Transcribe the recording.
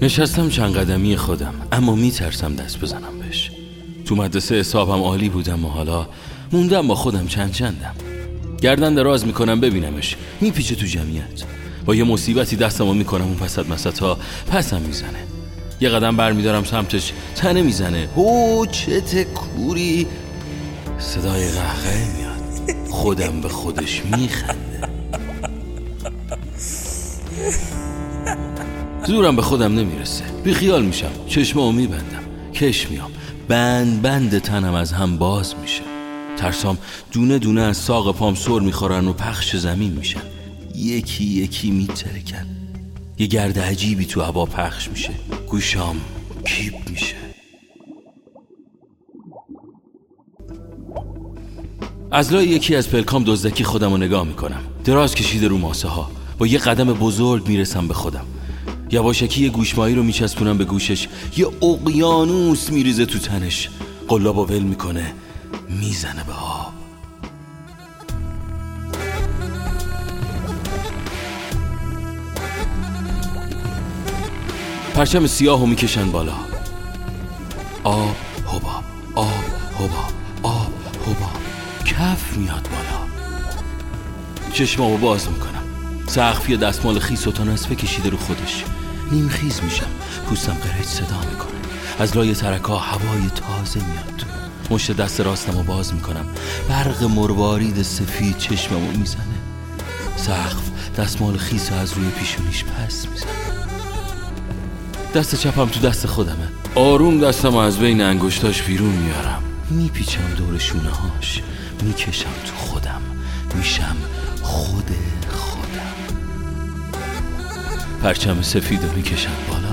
نشستم چند قدمی خودم اما میترسم دست بزنم بهش. تو مدرسه حسابم عالی بودم و حالا موندم با خودم چند چندم. گردن دراز می‌کنم ببینمش میپیچه تو جمعیت. با یه مصیبتی دستمو می‌کنم اون پسد مسد ها پسم می‌زنه. یه قدم برمیدارم سمتش تنه می‌زنه. هو چه کوری. صدای قهقه میاد. خودم به خودش میخنده زورم به خودم نمی‌رسه. بیخیال میشم. چشمامو میبندم. کش میام. بند بند تنم از هم باز میشه. ترسام دونه دونه از ساق پام سر می‌خورن و پخش زمین میشن. یکی یکی میترکن. یه گرد عجیبی تو هوا پخش میشه. گوشام کیپ میشه. از لای یکی از پلکام دزدکی خودم رو نگاه می‌کنم. دراز کشیده رو ماسه ها با یه قدم بزرگ می‌رسم به خودم. یواشکی گوشمایی رو میچسبونم به گوشش. یه اقیانوس میریزه تو تنش. قلاب ول می‌کنه. می‌زنه به آب. پرچم سیاه رو می‌کشن بالا. آب حباب. آب حباب. آب حباب. کف میاد بالا. چشمامو باز می‌کنم. سقفی دستمال خیس و تا نصفه کشیده رو خودش. نیم خیز میشم. پوستم قرهج صدا می‌کنه. از لای ترکا هوای تازه میاد. مشت دست راستم رو باز می‌کنم. برق مروارید سفید چشممو می‌زنه. سقف دستمال خیس از روی پیشونیش پس می‌زنه. دست چپم تو دست خودمه. آروم دستم از بین انگشتاش بیرون میارم. میپیچم دور شونه هاش می‌کشم تو خودم. میشم خود خودم پرچم سفید رو می‌کشم بالا.